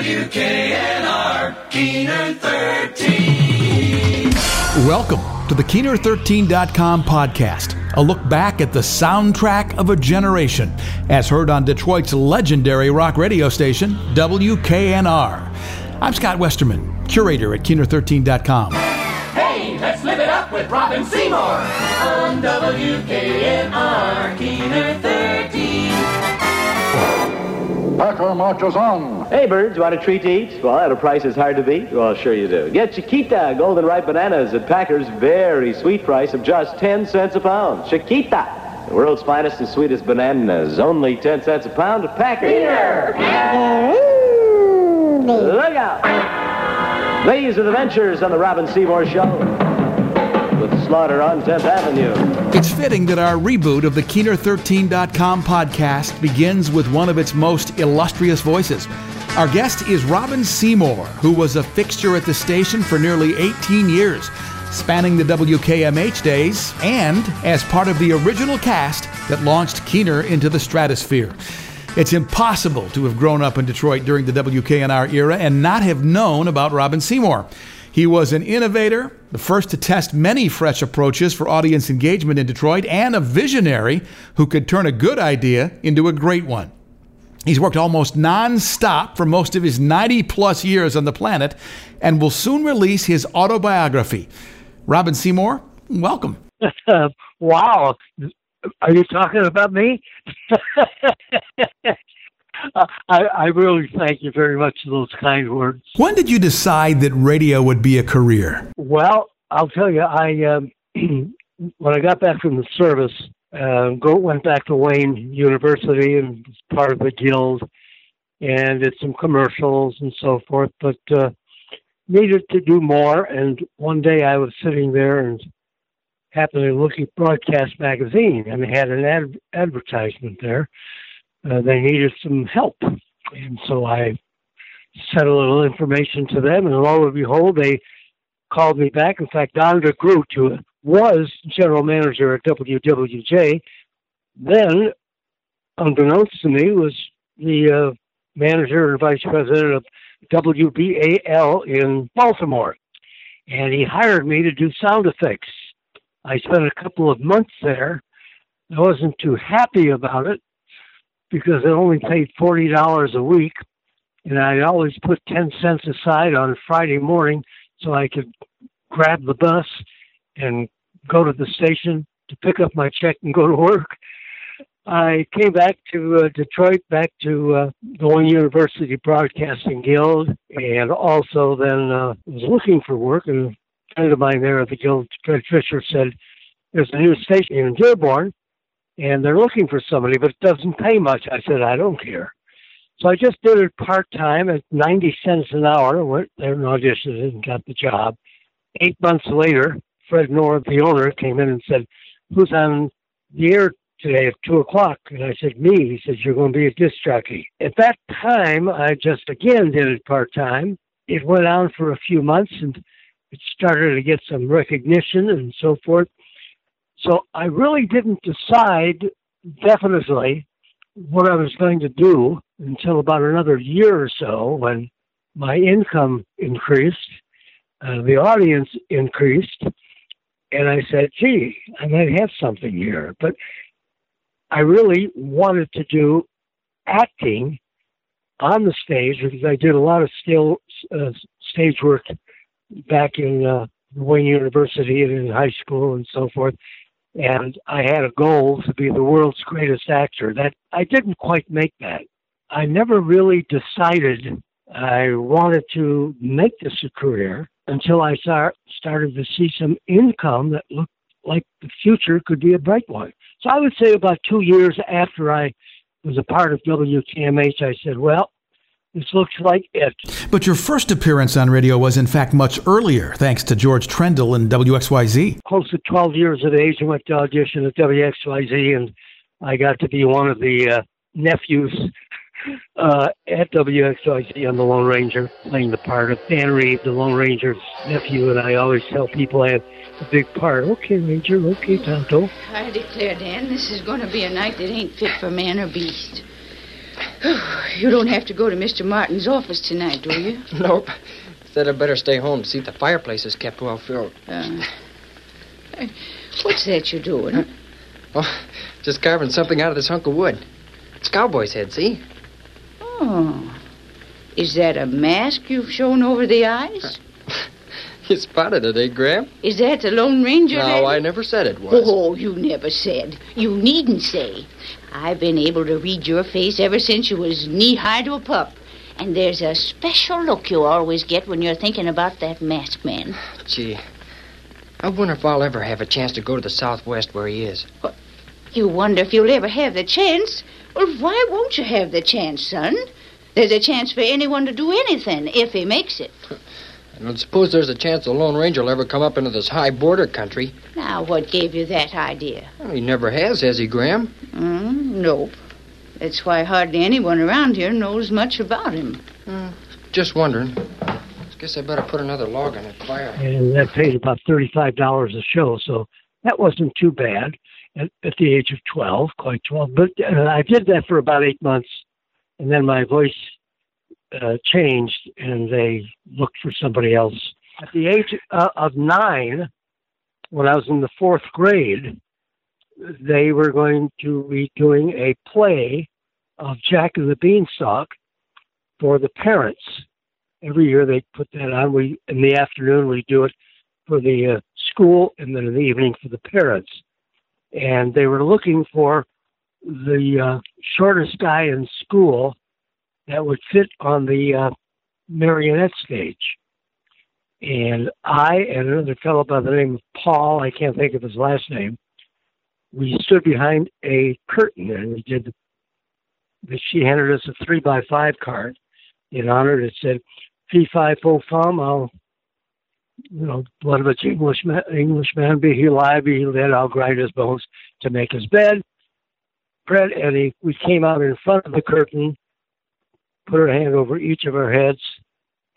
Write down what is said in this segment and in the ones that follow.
WKNR Keener 13. Welcome to the Keener13.com podcast, a look back at the soundtrack of a generation, as heard on Detroit's legendary rock radio station, WKNR. I'm Scott Westerman, curator at Keener13.com. Hey, let's live it up with Robin Seymour on WKNR Keener 13. Packer marches on. Hey, birds, want a treat to eat? Well, at a price is hard to beat? Well, sure you do. Get Chiquita golden ripe bananas at Packer's very sweet price of just 10 cents a pound. Chiquita, the world's finest and sweetest bananas, only 10 cents a pound at Packers. Here, look out! These are the ventures on the Robin Seymour Show with Slaughter on 10th Avenue. It's fitting that our reboot of the Keener13.com podcast begins with one of its most illustrious voices. Our guest is Robin Seymour, who was a fixture at the station for nearly 18 years, spanning the WKMH days and as part of the original cast that launched Keener into the stratosphere. It's impossible to have grown up in Detroit during the WKNR era and not have known about Robin Seymour. He was an innovator, the first to test many fresh approaches for audience engagement in Detroit, and a visionary who could turn a good idea into a great one. He's worked almost non-stop for most of his 90 plus years on the planet and will soon release his autobiography. Robin Seymour, welcome. wow. Are you talking about me? I, I really thank you very much for those kind words. When did you decide that radio would be a career? Well, I'll tell you, I um, when I got back from the service, uh, go went back to Wayne University and was part of the guild, and did some commercials and so forth. But uh, needed to do more. And one day I was sitting there and happened to look at Broadcast Magazine, and they had an ad- advertisement there. Uh, they needed some help, and so I sent a little information to them, and lo and behold, they called me back. In fact, Don DeGroot, who was general manager at WWJ, then, unbeknownst to me, was the uh, manager and vice president of WBAL in Baltimore. And he hired me to do sound effects. I spent a couple of months there. I wasn't too happy about it because it only paid $40 a week. And I always put 10 cents aside on Friday morning so I could grab the bus and go to the station to pick up my check and go to work. I came back to uh, Detroit, back to uh, the Wayne University Broadcasting Guild, and also then uh, was looking for work. And a friend of mine there at the Guild, Fred Fisher, said, There's a new station in Dearborn, and they're looking for somebody, but it doesn't pay much. I said, I don't care. So I just did it part time at 90 cents an hour, went there and auditioned and got the job. Eight months later, Fred Knorr, the owner, came in and said, Who's on the air today at two o'clock. And I said, Me. He said, You're going to be a disc jockey. At that time, I just again did it part time. It went on for a few months and it started to get some recognition and so forth. So I really didn't decide definitely what I was going to do until about another year or so when my income increased, uh, the audience increased, and I said, gee, I might have something here. But I really wanted to do acting on the stage because I did a lot of uh, stage work back in uh, Wayne University and in high school and so forth. And I had a goal to be the world's greatest actor. That I didn't quite make that. I never really decided I wanted to make this a career until I start, started to see some income that looked like the future could be a bright one. So I would say about two years after I was a part of WKMH, I said, well, this looks like it. But your first appearance on radio was, in fact, much earlier, thanks to George Trendle and WXYZ. Close to 12 years of age, I went to audition at WXYZ, and I got to be one of the uh, nephews uh, at WXYZ on the Lone Ranger, playing the part of Dan Reid, the Lone Ranger's nephew, and I always tell people I have a big part. Okay, Ranger, okay, Tonto. I declare, Dan, this is going to be a night that ain't fit for man or beast. You don't have to go to Mr. Martin's office tonight, do you? Nope. Said I'd better stay home to see if the fireplace is kept well filled. Uh, what's that you're doing? Oh, just carving something out of this hunk of wood. It's cowboy's head, see? Oh. Is that a mask you've shown over the eyes? You spotted it, eh, Graham? Is that the Lone Ranger? No, head? I never said it was. Oh, you never said. You needn't say. I've been able to read your face ever since you was knee high to a pup. And there's a special look you always get when you're thinking about that masked man. Gee, I wonder if I'll ever have a chance to go to the Southwest where he is. You wonder if you'll ever have the chance? Well, why won't you have the chance, son? There's a chance for anyone to do anything if he makes it. And suppose there's a chance the Lone Ranger will ever come up into this high border country. Now, what gave you that idea? Well, he never has, has he, Graham? Mm, nope. That's why hardly anyone around here knows much about him. Just wondering. I guess I better put another log on that fire. and that paid about thirty-five dollars a show, so that wasn't too bad at, at the age of twelve, quite twelve. But uh, I did that for about eight months, and then my voice uh, changed, and they looked for somebody else. At the age uh, of nine, when I was in the fourth grade, they were going to be doing a play of Jack and the Beanstalk for the parents every year they put that on. We in the afternoon we do it for the uh, school, and then in the evening for the parents. And they were looking for the uh, shortest guy in school that would fit on the uh, marionette stage. And I and another fellow by the name of Paul, I can't think of his last name, we stood behind a curtain and we did. She handed us a three by five card in honor. It said fee fi fo fum. I'll, you know, blood of a Englishman, Englishman, be he alive, be he dead. I'll grind his bones to make his bed. Bread, and he, we came out in front of the curtain, put our hand over each of our heads,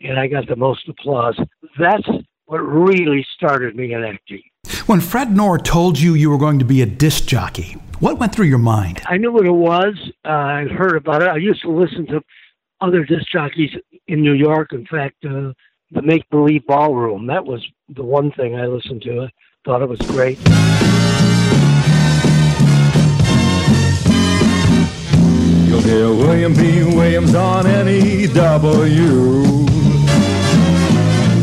and I got the most applause. That's what really started me in acting. When Fred Knorr told you you were going to be a disc jockey, what went through your mind? I knew what it was. Uh, I'd heard about it. I used to listen to other disc jockeys in New York. In fact, uh, the Make Believe Ballroom. That was the one thing I listened to. I thought it was great. William B. Williams on NEW.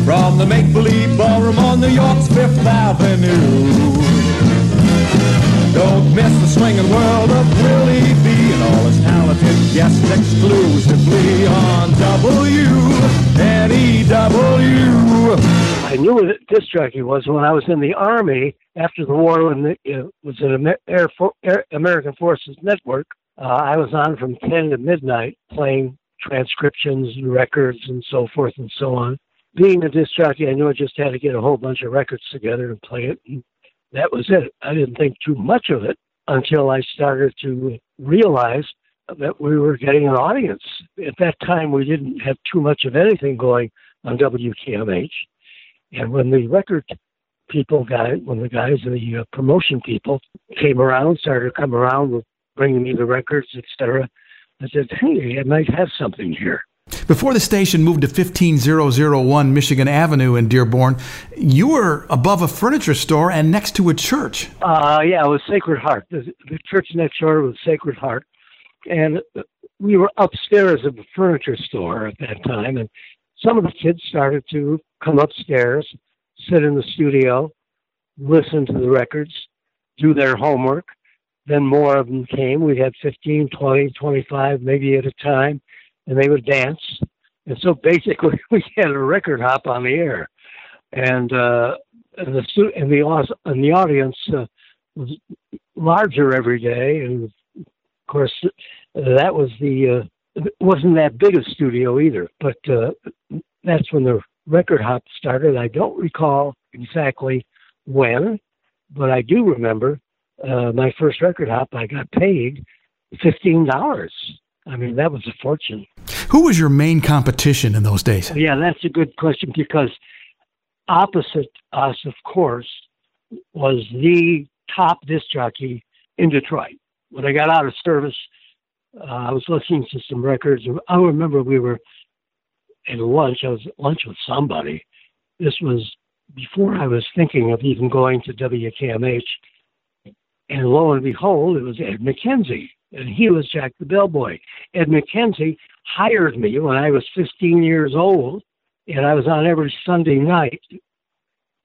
From the Make Believe Ballroom on New York's Fifth Avenue. Don't miss the swinging world of Willie B. and all his talented guests exclusively on WNEW. I knew what a disc jockey was when I was in the Army after the war when it uh, was an Amer- Air For- Air American Forces Network. Uh, I was on from 10 to midnight playing transcriptions and records and so forth and so on. Being a disc jockey, I knew I just had to get a whole bunch of records together and play it. And that was it. I didn't think too much of it until I started to realize that we were getting an audience. At that time, we didn't have too much of anything going on WKMH. And when the record people got it, when the guys, the uh, promotion people came around, started to come around with bringing me the records, etc., I said, hey, I might have something here. Before the station moved to 15001 Michigan Avenue in Dearborn, you were above a furniture store and next to a church. Uh, yeah, it was Sacred Heart. The, the church next door was Sacred Heart. And we were upstairs of the furniture store at that time. And some of the kids started to come upstairs, sit in the studio, listen to the records, do their homework. Then more of them came. We had 15, 20, 25, maybe at a time, and they would dance. And so basically, we had a record hop on the air. And, uh, and the and the and the audience uh, was larger every day, and of course that was the uh, wasn't that big a studio either. But uh, that's when the record hop started. I don't recall exactly when, but I do remember uh, my first record hop. I got paid fifteen dollars. I mean, that was a fortune. Who was your main competition in those days? Yeah, that's a good question because opposite us, of course, was the top disc jockey in Detroit. When I got out of service, uh, I was listening to some records. I remember we were at lunch. I was at lunch with somebody. This was before I was thinking of even going to WKMH. And lo and behold, it was Ed McKenzie, and he was Jack the Bellboy. Ed McKenzie hired me when I was 15 years old, and I was on every Sunday night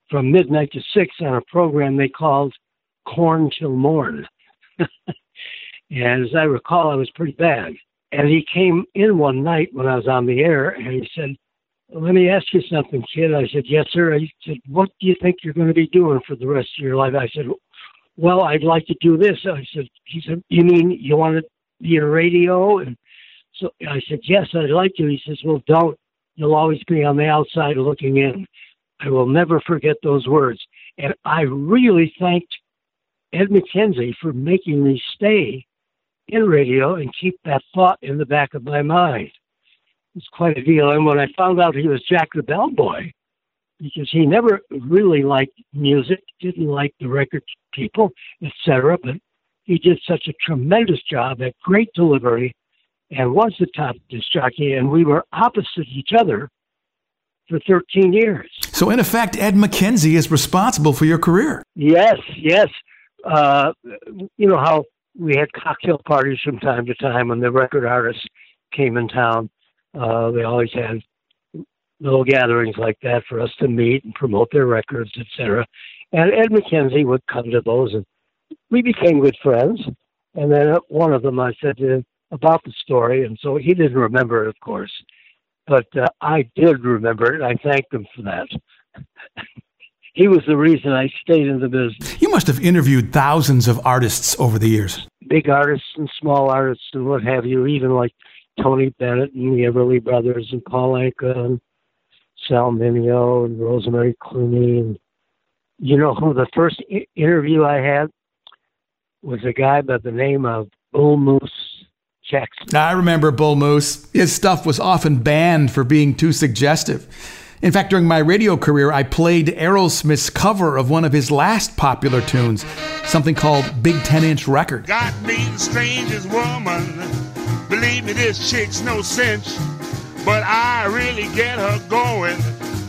from midnight to six on a program they called Corn Till Morn. and as I recall, I was pretty bad. And he came in one night when I was on the air, and he said, let me ask you something, kid. I said, yes, sir. He said, what do you think you're going to be doing for the rest of your life? I said, well, I'd like to do this. I said, he said, you mean you want to be in radio? And so I said, yes, I'd like to. He says, well, don't. You'll always be on the outside looking in. I will never forget those words. And I really thanked Ed McKenzie for making me stay in radio and keep that thought in the back of my mind was quite a deal. And when I found out he was Jack the Bellboy, because he never really liked music, didn't like the record people, etc. But he did such a tremendous job at great delivery and was the top disc jockey. And we were opposite each other for 13 years. So, in effect, Ed McKenzie is responsible for your career. Yes, yes. Uh, you know how we had cocktail parties from time to time when the record artists came in town. Uh, they always had little gatherings like that for us to meet and promote their records, etc. And Ed McKenzie would come to those, and we became good friends. And then at one of them, I said to him about the story, and so he didn't remember it, of course, but uh, I did remember it. and I thanked him for that. he was the reason I stayed in the business. You must have interviewed thousands of artists over the years. Big artists and small artists and what have you, even like Tony Bennett and the Everly Brothers and Paul Anka and Sal Mineo and Rosemary Clooney. And you know who the first I- interview I had was a guy by the name of Bull Moose Jackson. I remember Bull Moose. His stuff was often banned for being too suggestive. In fact, during my radio career, I played Aerosmith's cover of one of his last popular tunes, something called Big 10 Inch Record. God me the strangest woman. Believe me, this chick's no cinch. But I really get her going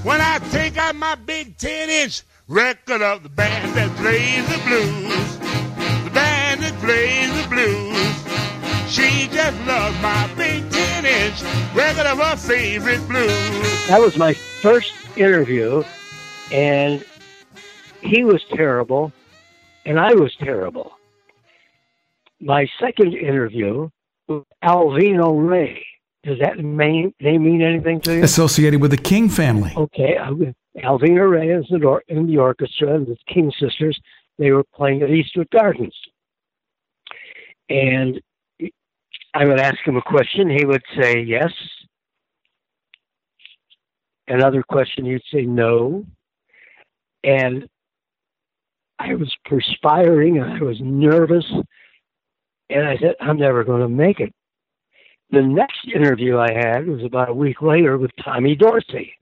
when I take out my big 10 inch record of the band that plays the blues. The band that plays the blues. She just loves my big 10 inch record of her favorite blues. That was my first interview, and he was terrible, and I was terrible. My second interview with Alvino Ray. Does that name, name mean anything to you? Associated with the King family. Okay, Alvino Ray is in the, or- in the orchestra, and the King sisters, they were playing at Eastwood Gardens. And I would ask him a question, he would say yes. Another question, he'd say no. And I was perspiring and I was nervous. And I said, I'm never going to make it. The next interview I had was about a week later with Tommy Dorsey.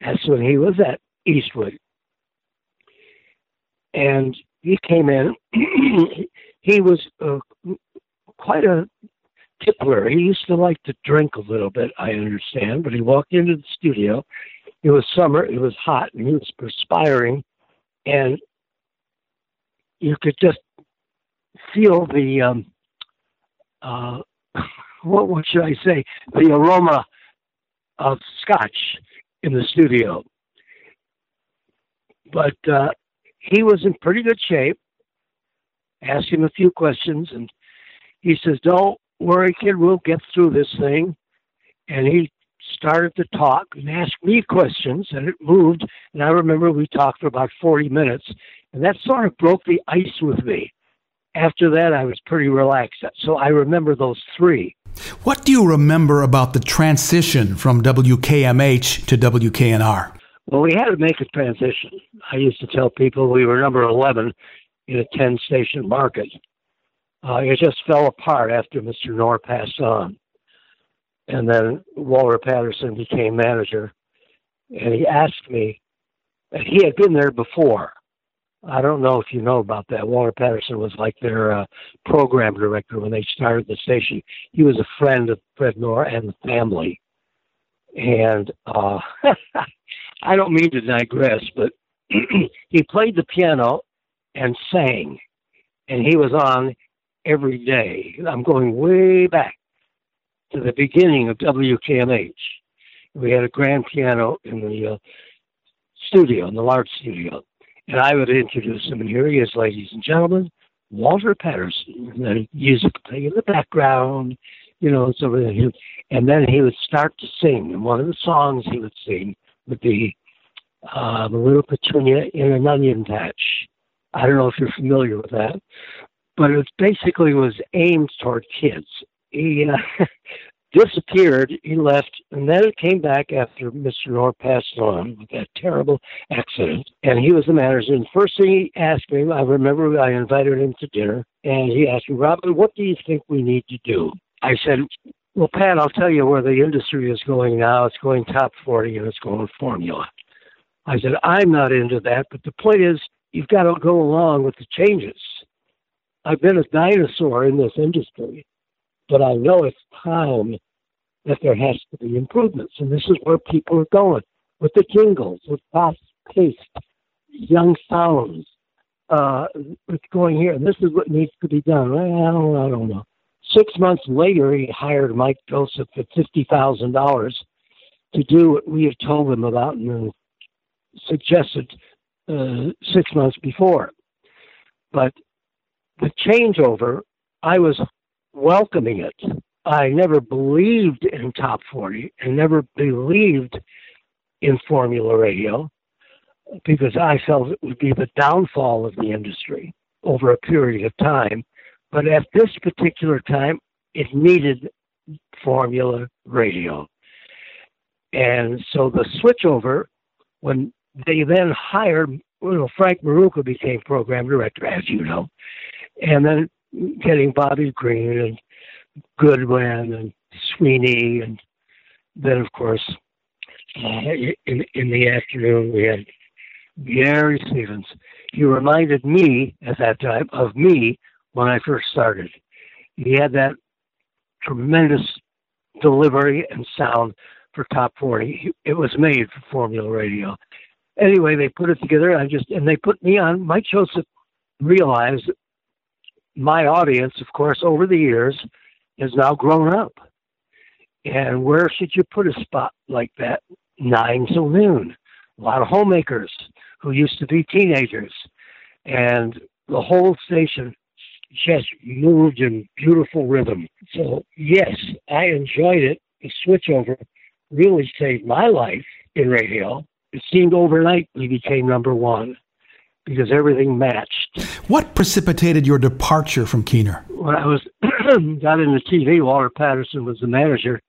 That's when he was at Eastwood. And he came in. he was uh, quite a tippler. He used to like to drink a little bit, I understand, but he walked into the studio. It was summer, it was hot, and he was perspiring, and you could just feel the um, uh, what what should I say? The aroma of scotch in the studio. But uh, he was in pretty good shape. Asked him a few questions, and he says, "Don't worry, kid. We'll get through this thing." And he started to talk and ask me questions, and it moved. And I remember we talked for about forty minutes, and that sort of broke the ice with me. After that, I was pretty relaxed. So I remember those three. What do you remember about the transition from WKMH to WKNR? Well, we had to make a transition. I used to tell people we were number 11 in a 10 station market. Uh, it just fell apart after Mr. Knorr passed on. And then Walter Patterson became manager. And he asked me, and he had been there before. I don't know if you know about that. Walter Patterson was like their uh, program director when they started the station. He was a friend of Fred Knorr and the family. And uh, I don't mean to digress, but he played the piano and sang, and he was on every day. I'm going way back to the beginning of WKMH. We had a grand piano in the uh, studio, in the large studio, and I would introduce him, and here he is, ladies and gentlemen, Walter Patterson. And then music playing in the background, you know, and then he would start to sing, and one of the songs he would sing would be uh, "The Little Petunia in an Onion Patch." I don't know if you're familiar with that, but it basically was aimed toward kids. He uh, disappeared. He left, and then it came back after Mr. Knorr passed on with that terrible accident. And he was the manager. And the first thing he asked me, I remember I invited him to dinner, and he asked me, Robin, what do you think we need to do? I said, Well, Pat, I'll tell you where the industry is going now. It's going top 40 and it's going formula. I said, I'm not into that, but the point is, you've got to go along with the changes. I've been a dinosaur in this industry, but I know it's time that there has to be improvements. And this is where people are going with the jingles, with fast paced, young sounds. Uh, it's going here. And this is what needs to be done. I don't, I don't know. Six months later, he hired Mike Joseph at fifty thousand dollars to do what we had told him about and suggested uh, six months before. But the changeover, I was welcoming it. I never believed in top 40 and never believed in Formula Radio because I felt it would be the downfall of the industry over a period of time. But at this particular time, it needed Formula Radio. And so the switchover, when they then hired, you know, Frank Maruca became program director, as you know, and then getting Bobby Green and Goodwin and Sweeney, and then of course uh, in in the afternoon we had Gary Stevens. He reminded me at that time of me when I first started. He had that tremendous delivery and sound for top 40. It was made for Formula Radio. Anyway, they put it together. I just and they put me on. Mike Joseph realized my audience, of course, over the years has now grown up. And where should you put a spot like that? Nine till noon. A lot of homemakers who used to be teenagers. And the whole station just moved in beautiful rhythm. So, yes, I enjoyed it. The switchover really saved my life in radio. It seemed overnight we became number one because everything matched. What precipitated your departure from Keener? When I was got into TV, Walter Patterson was the manager.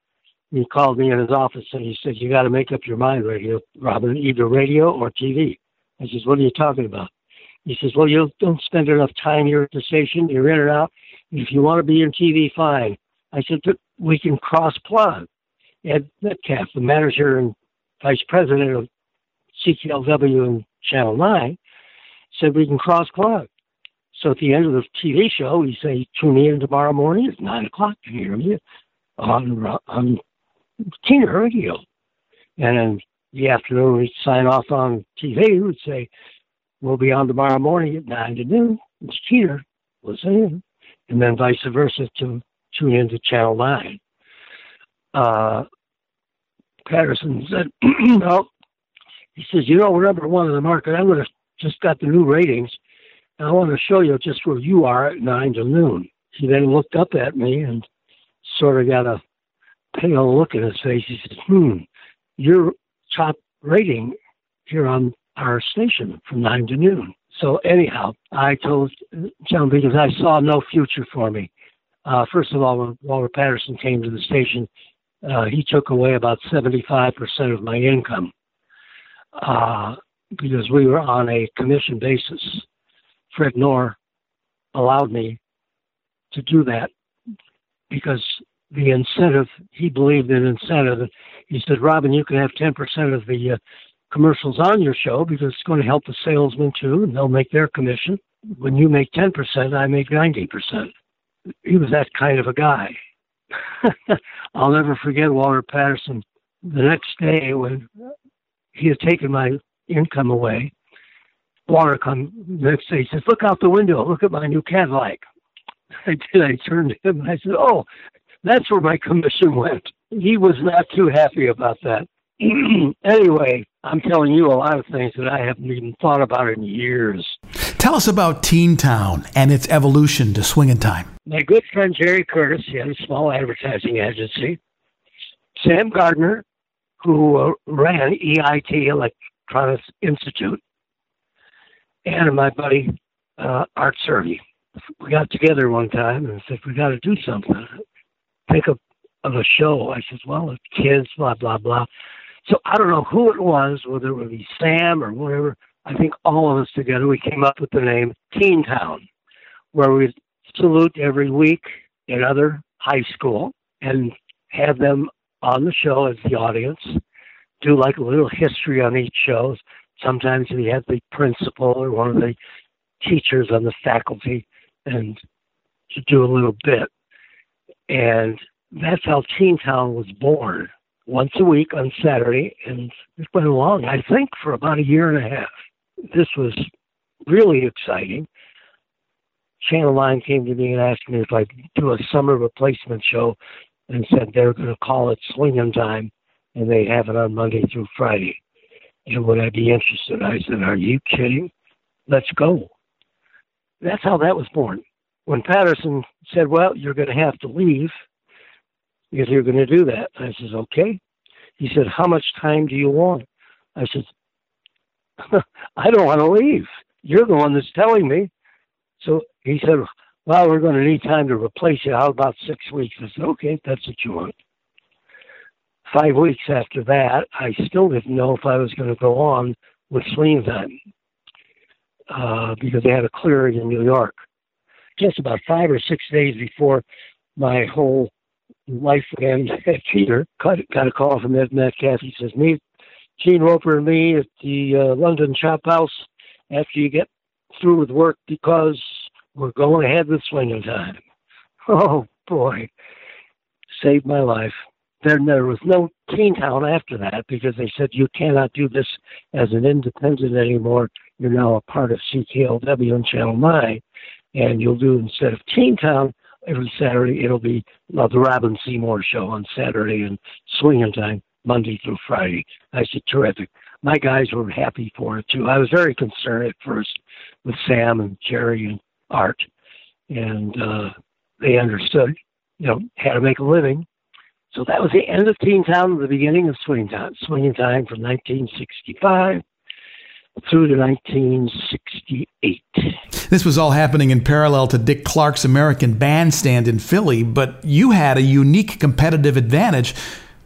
He called me in his office and he said, "You got to make up your mind, radio, Robin, either radio or TV." I says, "What are you talking about?" He says, "Well, you don't spend enough time here at the station. You're in and out. If you want to be in TV, fine." I said, "But we can cross plug." Ed Metcalf, the manager and vice president of CKLW and Channel 9, said we can cross plug. So at the end of the TV show, we say, tune in tomorrow morning at 9 o'clock to hear me on, on Keener Radio. And in the afternoon, we'd sign off on TV. We'd say, we'll be on tomorrow morning at 9 to noon. It's Keener. Listen in. And then vice versa to tune into Channel 9. Uh, Patterson said, well, he says, you know, we're number one in the market. I'm going to just got the new ratings. And I want to show you just where you are at nine to noon. He then looked up at me and sort of got a pale look in his face. He said, hmm, your top rating here on our station from nine to noon. So anyhow, I told John because I saw no future for me. Uh, first of all, when Walter Patterson came to the station, uh, he took away about 75% of my income. Uh, because we were on a commission basis. Fred Knorr allowed me to do that because the incentive, he believed in incentive. He said, Robin, you can have 10% of the uh, commercials on your show because it's going to help the salesman too, and they'll make their commission. When you make 10%, I make 90%. He was that kind of a guy. I'll never forget Walter Patterson. The next day, when he had taken my income away, Walter come next day. He says, "Look out the window. Look at my new Cadillac." I did. I turned to him and I said, "Oh, that's where my commission went." He was not too happy about that. anyway, I'm telling you a lot of things that I haven't even thought about in years. Tell us about Teen Town and its evolution to swinging time. My good friend Jerry Curtis, he had a small advertising agency. Sam Gardner, who uh, ran EIT, Electronics Institute, and my buddy uh, Art Cervi. We got together one time and said, we got to do something. Think of, of a show. I said, well, it's kids, blah, blah, blah. So I don't know who it was, whether it would be Sam or whatever. I think all of us together, we came up with the name Teen Town, where we salute every week in other high school and have them on the show as the audience, do like a little history on each show. Sometimes we have the principal or one of the teachers on the faculty and to do a little bit. And that's how Teen Town was born once a week on Saturday, and it went along, I think, for about a year and a half. This was really exciting. Channel 9 came to me and asked me if I'd do a summer replacement show and said they were going to call it Swinging Time and they have it on Monday through Friday. And would I be interested? I said, Are you kidding? Let's go. That's how that was born. When Patterson said, Well, you're going to have to leave, because you're going to do that. I says, okay. He said, how much time do you want? I said, I don't want to leave. You're the one that's telling me. So he said, well, we're going to need time to replace you. How about six weeks? I said, okay, that's what you want. Five weeks after that, I still didn't know if I was going to go on with Swing Time uh, because they had a clearing in New York. Just about five or six days before my whole life and Peter got, got a call from Ed Metcalf. He says, meet Gene Roper and me at the uh, London Chop House after you get through with work because we're going ahead with swinging time. Oh boy, saved my life. Then there was no Teen Town after that because they said you cannot do this as an independent anymore. You're now a part of CKLW and Channel 9, and you'll do instead of Teen Town, every Saturday. It'll be uh, the Robin Seymour show on Saturday and swinging time Monday through Friday. I said, terrific. My guys were happy for it too. I was very concerned at first with Sam and Jerry and Art, and uh, they understood, you know, how to make a living. So that was the end of Teen Town and the beginning of Swing Time. Swinging Time from 1965 through to 1968. This was all happening in parallel to Dick Clark's American Bandstand in Philly, but you had a unique competitive advantage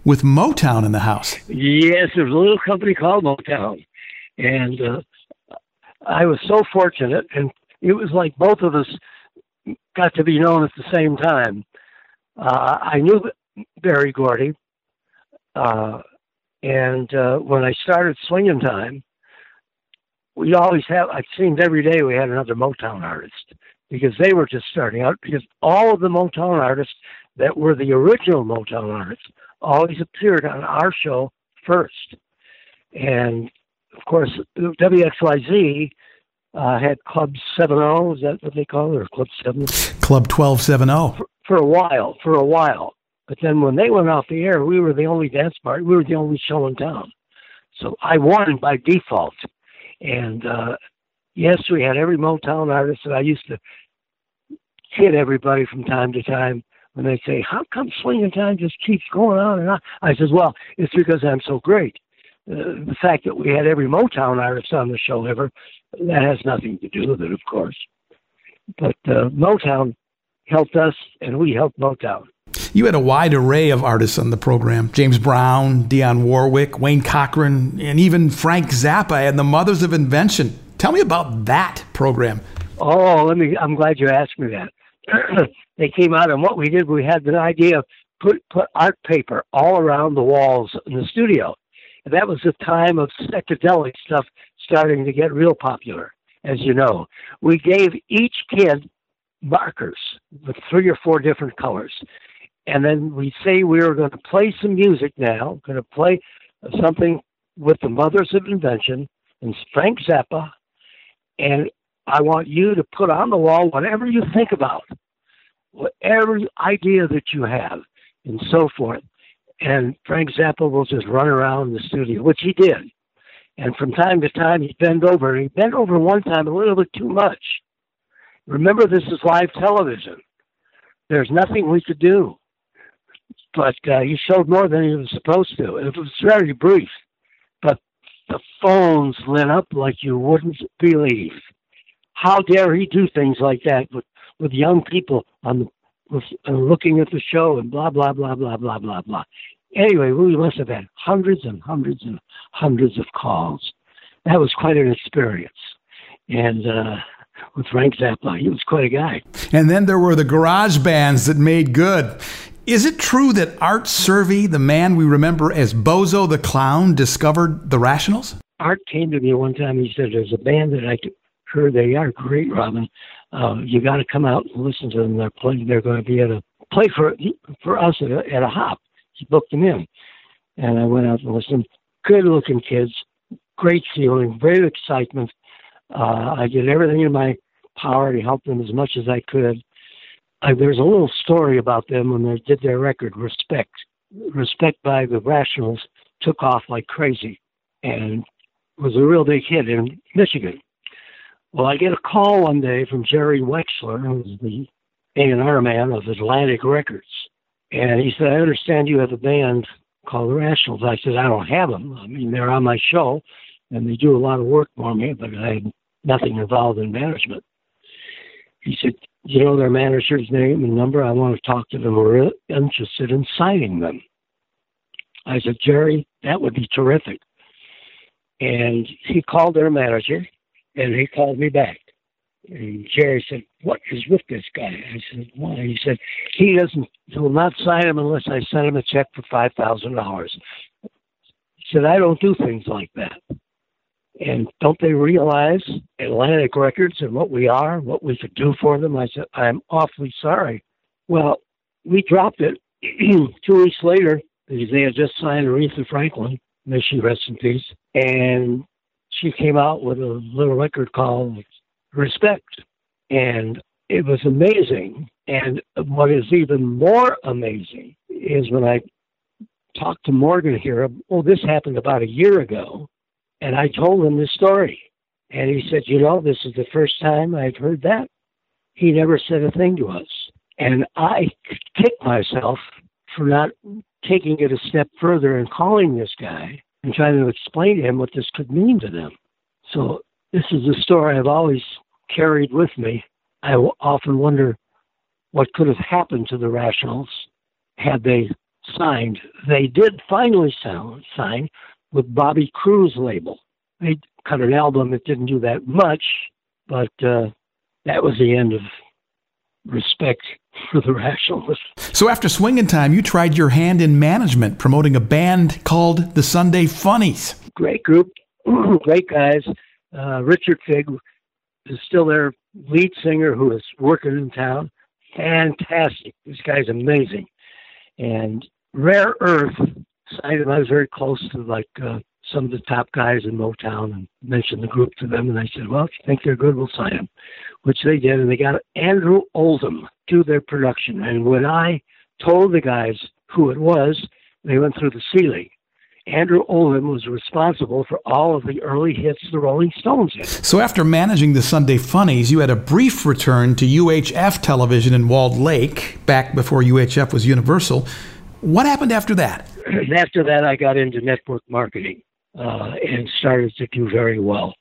with Motown in the house. Yes, there was a little company called Motown. And uh, I was so fortunate, and it was like both of us got to be known at the same time. Uh, I knew Berry Gordy, uh, and uh, when I started Swinging Time, we always have, it seemed every day we had another Motown artist because they were just starting out. Because all of the Motown artists that were the original Motown artists always appeared on our show first. And of course, WXYZ uh, had Club 70, is that what they call it, or Club 7? Club 1270. For, for a while, for a while. But then when they went off the air, we were the only dance party, we were the only show in town. So I won by default. And uh, yes, we had every Motown artist, and I used to hit everybody from time to time when they say, "How come swinging time just keeps going on and on?" I says, "Well, it's because I'm so great. Uh, the fact that we had every Motown artist on the show ever, that has nothing to do with it, of course. But uh, Motown helped us, and we helped Motown." You had a wide array of artists on the program James Brown, Dionne Warwick, Wayne Cochran, and even Frank Zappa and the Mothers of Invention. Tell me about that program. Oh, let me. I'm glad you asked me that. they came out, and what we did, we had the idea of put put art paper all around the walls in the studio, that was the time of psychedelic stuff starting to get real popular, as you know. We gave each kid markers with three or four different colors. And then we say we are going to play some music now, going to play something with the Mothers of Invention and Frank Zappa. And I want you to put on the wall whatever you think about, whatever idea that you have, and so forth. And Frank Zappa will just run around the studio, which he did. And from time to time, he'd bend over. He bent over one time a little bit too much. Remember, this is live television. There's nothing we could do. But uh, he showed more than he was supposed to. It was very brief. But the phones lit up like you wouldn't believe. How dare he do things like that with, with young people on the, with, uh, looking at the show and blah, blah, blah, blah, blah, blah, blah. Anyway, we must have had hundreds and hundreds and hundreds of calls. That was quite an experience. And uh, with Frank Zappa, he was quite a guy. And then there were the garage bands that made good. Is it true that Art Cervi, the man we remember as Bozo the Clown, discovered the Rationals? Art came to me one time. He said, "There's a band that I heard they are great, Robin. Uh, you got to come out and listen to them. They're playing. They're going to be at a play for for us at a, at a hop." He booked them in, and I went out and listened. Good-looking kids, great feeling, great excitement. Uh, I did everything in my power to help them as much as I could. I, there's a little story about them when they did their record, Respect. Respect by the Rationals took off like crazy and was a real big hit in Michigan. Well, I get a call one day from Jerry Wexler, who's the A&R man of Atlantic Records. And he said, I understand you have a band called the Rationals. I said, I don't have them. I mean, they're on my show and they do a lot of work for me, but I have nothing involved in management. He said, You know their manager's name and number? I want to talk to them. We're interested in signing them. I said, Jerry, that would be terrific. And he called their manager and he called me back. And Jerry said, What is with this guy? I said, Why? He said, He doesn't, he will not sign him unless I send him a check for $5,000. He said, I don't do things like that. And don't they realize Atlantic Records and what we are, what we could do for them? I said, I'm awfully sorry. Well, we dropped it two weeks later they had just signed Aretha Franklin, may she rest in peace, and she came out with a little record called Respect. And it was amazing. And what is even more amazing is when I talked to Morgan here, oh, this happened about a year ago and I told him the story. And he said, You know, this is the first time I've heard that. He never said a thing to us. And I kicked myself for not taking it a step further and calling this guy and trying to explain to him what this could mean to them. So, this is a story I've always carried with me. I often wonder what could have happened to the Rationals had they signed. They did finally sign, with Bobby Crewe's label. They cut an album that didn't do that much, but uh, that was the end of respect for the rationalists. So after Swingin' Time, you tried your hand in management, promoting a band called the Sunday Funnies. Great group, great guys. Uh, Richard Fig is still their lead singer who is working in town. Fantastic. This guy's amazing. And Rare Earth I, I was very close to like uh, some of the top guys in Motown and mentioned the group to them, and they said, "Well, if you think they're good, we'll sign them," which they did, and they got Andrew Oldham to their production. And when I told the guys who it was, they went through the ceiling. Andrew Oldham was responsible for all of the early hits the Rolling Stones did. So after managing the Sunday Funnies, you had a brief return to UHF television in Walled Lake, back before UHF was Universal. What happened after that? After that, I got into network marketing uh, and started to do very well.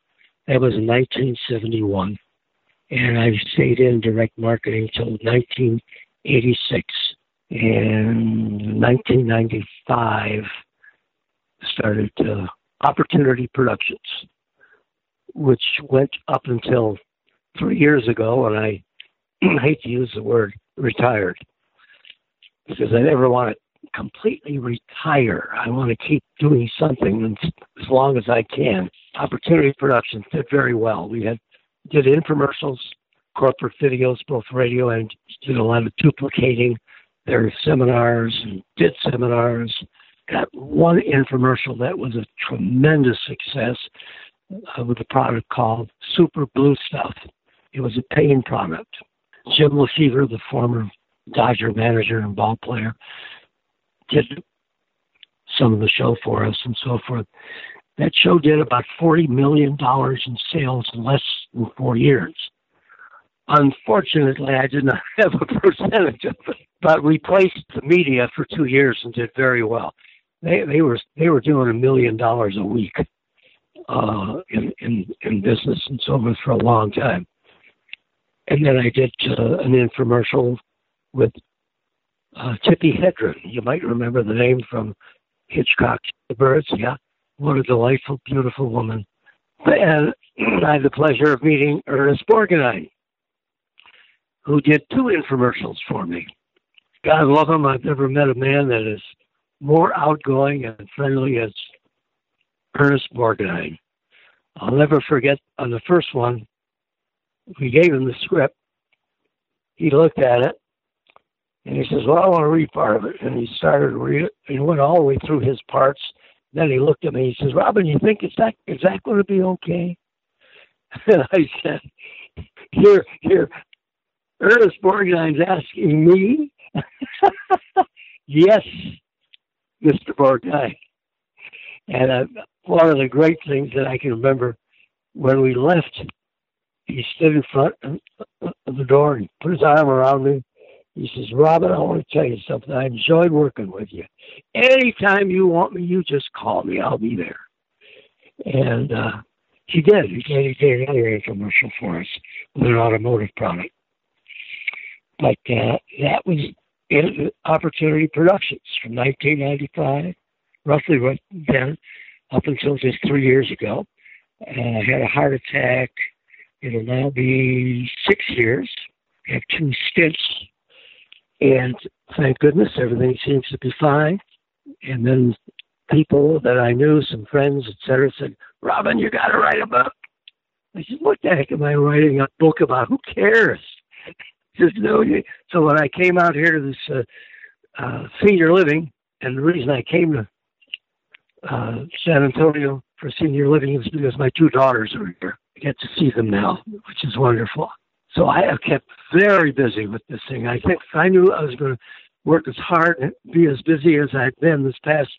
That was in 1971. And I stayed in direct marketing until 1986. And 1995, started uh, Opportunity Productions, which went up until three years ago, and I hate to use the word retired because I never want it completely retire. I want to keep doing something as long as I can. Opportunity Productions did very well. We had did infomercials, corporate videos, both radio and did a lot of duplicating their seminars and did seminars. Got one infomercial that was a tremendous success uh, with a product called Super Blue Stuff. It was a pain product. Jim Lefebvre, the former Dodger manager and ball player, did some of the show for us and so forth. That show did about $40 million in sales in less than four years. Unfortunately, I did not have a percentage of it, but we placed the media for two years and did very well. They, they were they were doing a million dollars a week uh, in, in in business and so forth for a long time. And then I did uh, an infomercial with uh, Tippi Hedren. You might remember the name from Hitchcock's The Birds. Yeah, what a delightful, beautiful woman. And I had the pleasure of meeting Ernest Borgnine, who did two infomercials for me. God love him. I've never met a man that is more outgoing and friendly as Ernest Borgnine. I'll never forget on the first one, we gave him the script. He looked at it and he says, Well, I want to read part of it. And he started to read it and went all the way through his parts. Then he looked at me. And he says, Robin, you think is that is that going to be okay? And I said, Here, here, Ernest Borgnine's asking me. yes, Mr. Borgnine. And uh, one of the great things that I can remember when we left, he stood in front of the door and put his arm around me. He says, Robin, I want to tell you something. I enjoyed working with you. Anytime you want me, you just call me. I'll be there. And uh, he did. He did. He did another commercial for us with an automotive product. But uh, that was Opportunity Productions from 1995, roughly what then, up until just three years ago. Uh, I had a heart attack. It'll now be six years. I have two stents and thank goodness everything seems to be fine. And then people that I knew, some friends, etc., said, Robin, you got to write a book. I said, what the heck am I writing a book about? Who cares? Just no. So when I came out here to this uh, uh, senior living, and the reason I came to uh, San Antonio for senior living is because my two daughters are here. I get to see them now, which is wonderful. So I have kept very busy with this thing. I think I knew I was going to work as hard and be as busy as I've been this past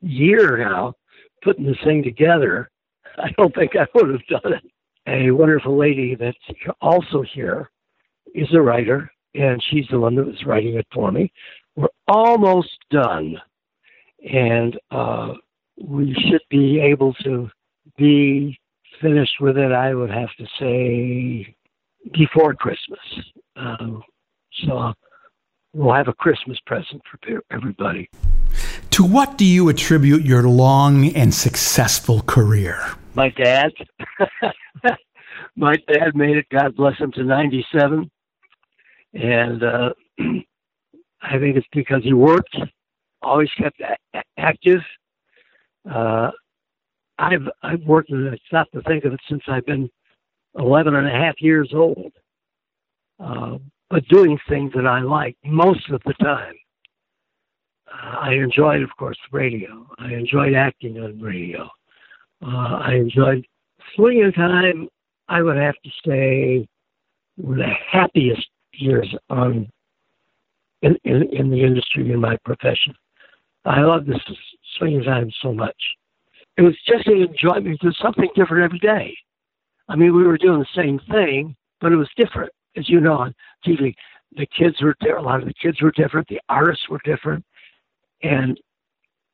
year now, putting this thing together, I don't think I would have done it. A wonderful lady that's also here is a writer, and she's the one that was writing it for me. We're almost done, and uh, we should be able to be finished with it, I would have to say, before Christmas. Um, so we'll have a Christmas present for everybody. To what do you attribute your long and successful career? My dad. My dad made it, God bless him, to 97. And uh, I think it's because he worked, always kept a- active. Uh, I've I've worked, and I stopped to think of it since I've been 11 and a half years old, uh, but doing things that I like most of the time. Uh, I enjoyed, of course, radio. I enjoyed acting on radio. Uh, I enjoyed Swingin' Time. I would have to say were the happiest years on in, in, in the industry in my profession. I loved this Swingin' Time so much. It was just an enjoyment. It was something different every day. I mean, we were doing the same thing, but it was different, as you know on TV. The kids were there. A lot of the kids were different. The artists were different, and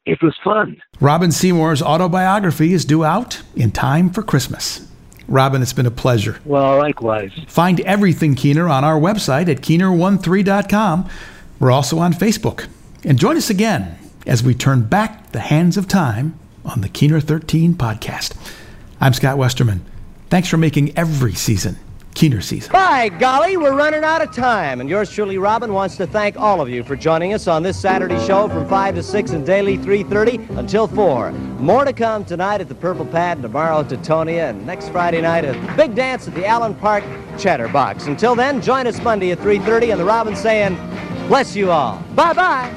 it was fun. Robin Seymour's autobiography is due out in time for Christmas. Robin, it's been a pleasure. Well, likewise. Find everything Keener on our website at keener13.com. We're also on Facebook. And join us again as we turn back the hands of time on the Keener 13 podcast. I'm Scott Westerman. Thanks for making every season Keener season. By golly, we're running out of time. And yours truly, Robin, wants to thank all of you for joining us on this Saturday show from 5 to 6 and daily 3.30 until 4. More to come tonight at the Purple Pad, tomorrow at Tetonia, and next Friday night at the big dance at the Allen Park Chatterbox. Until then, join us Monday at 3.30 and the Robin saying, bless you all. Bye-bye.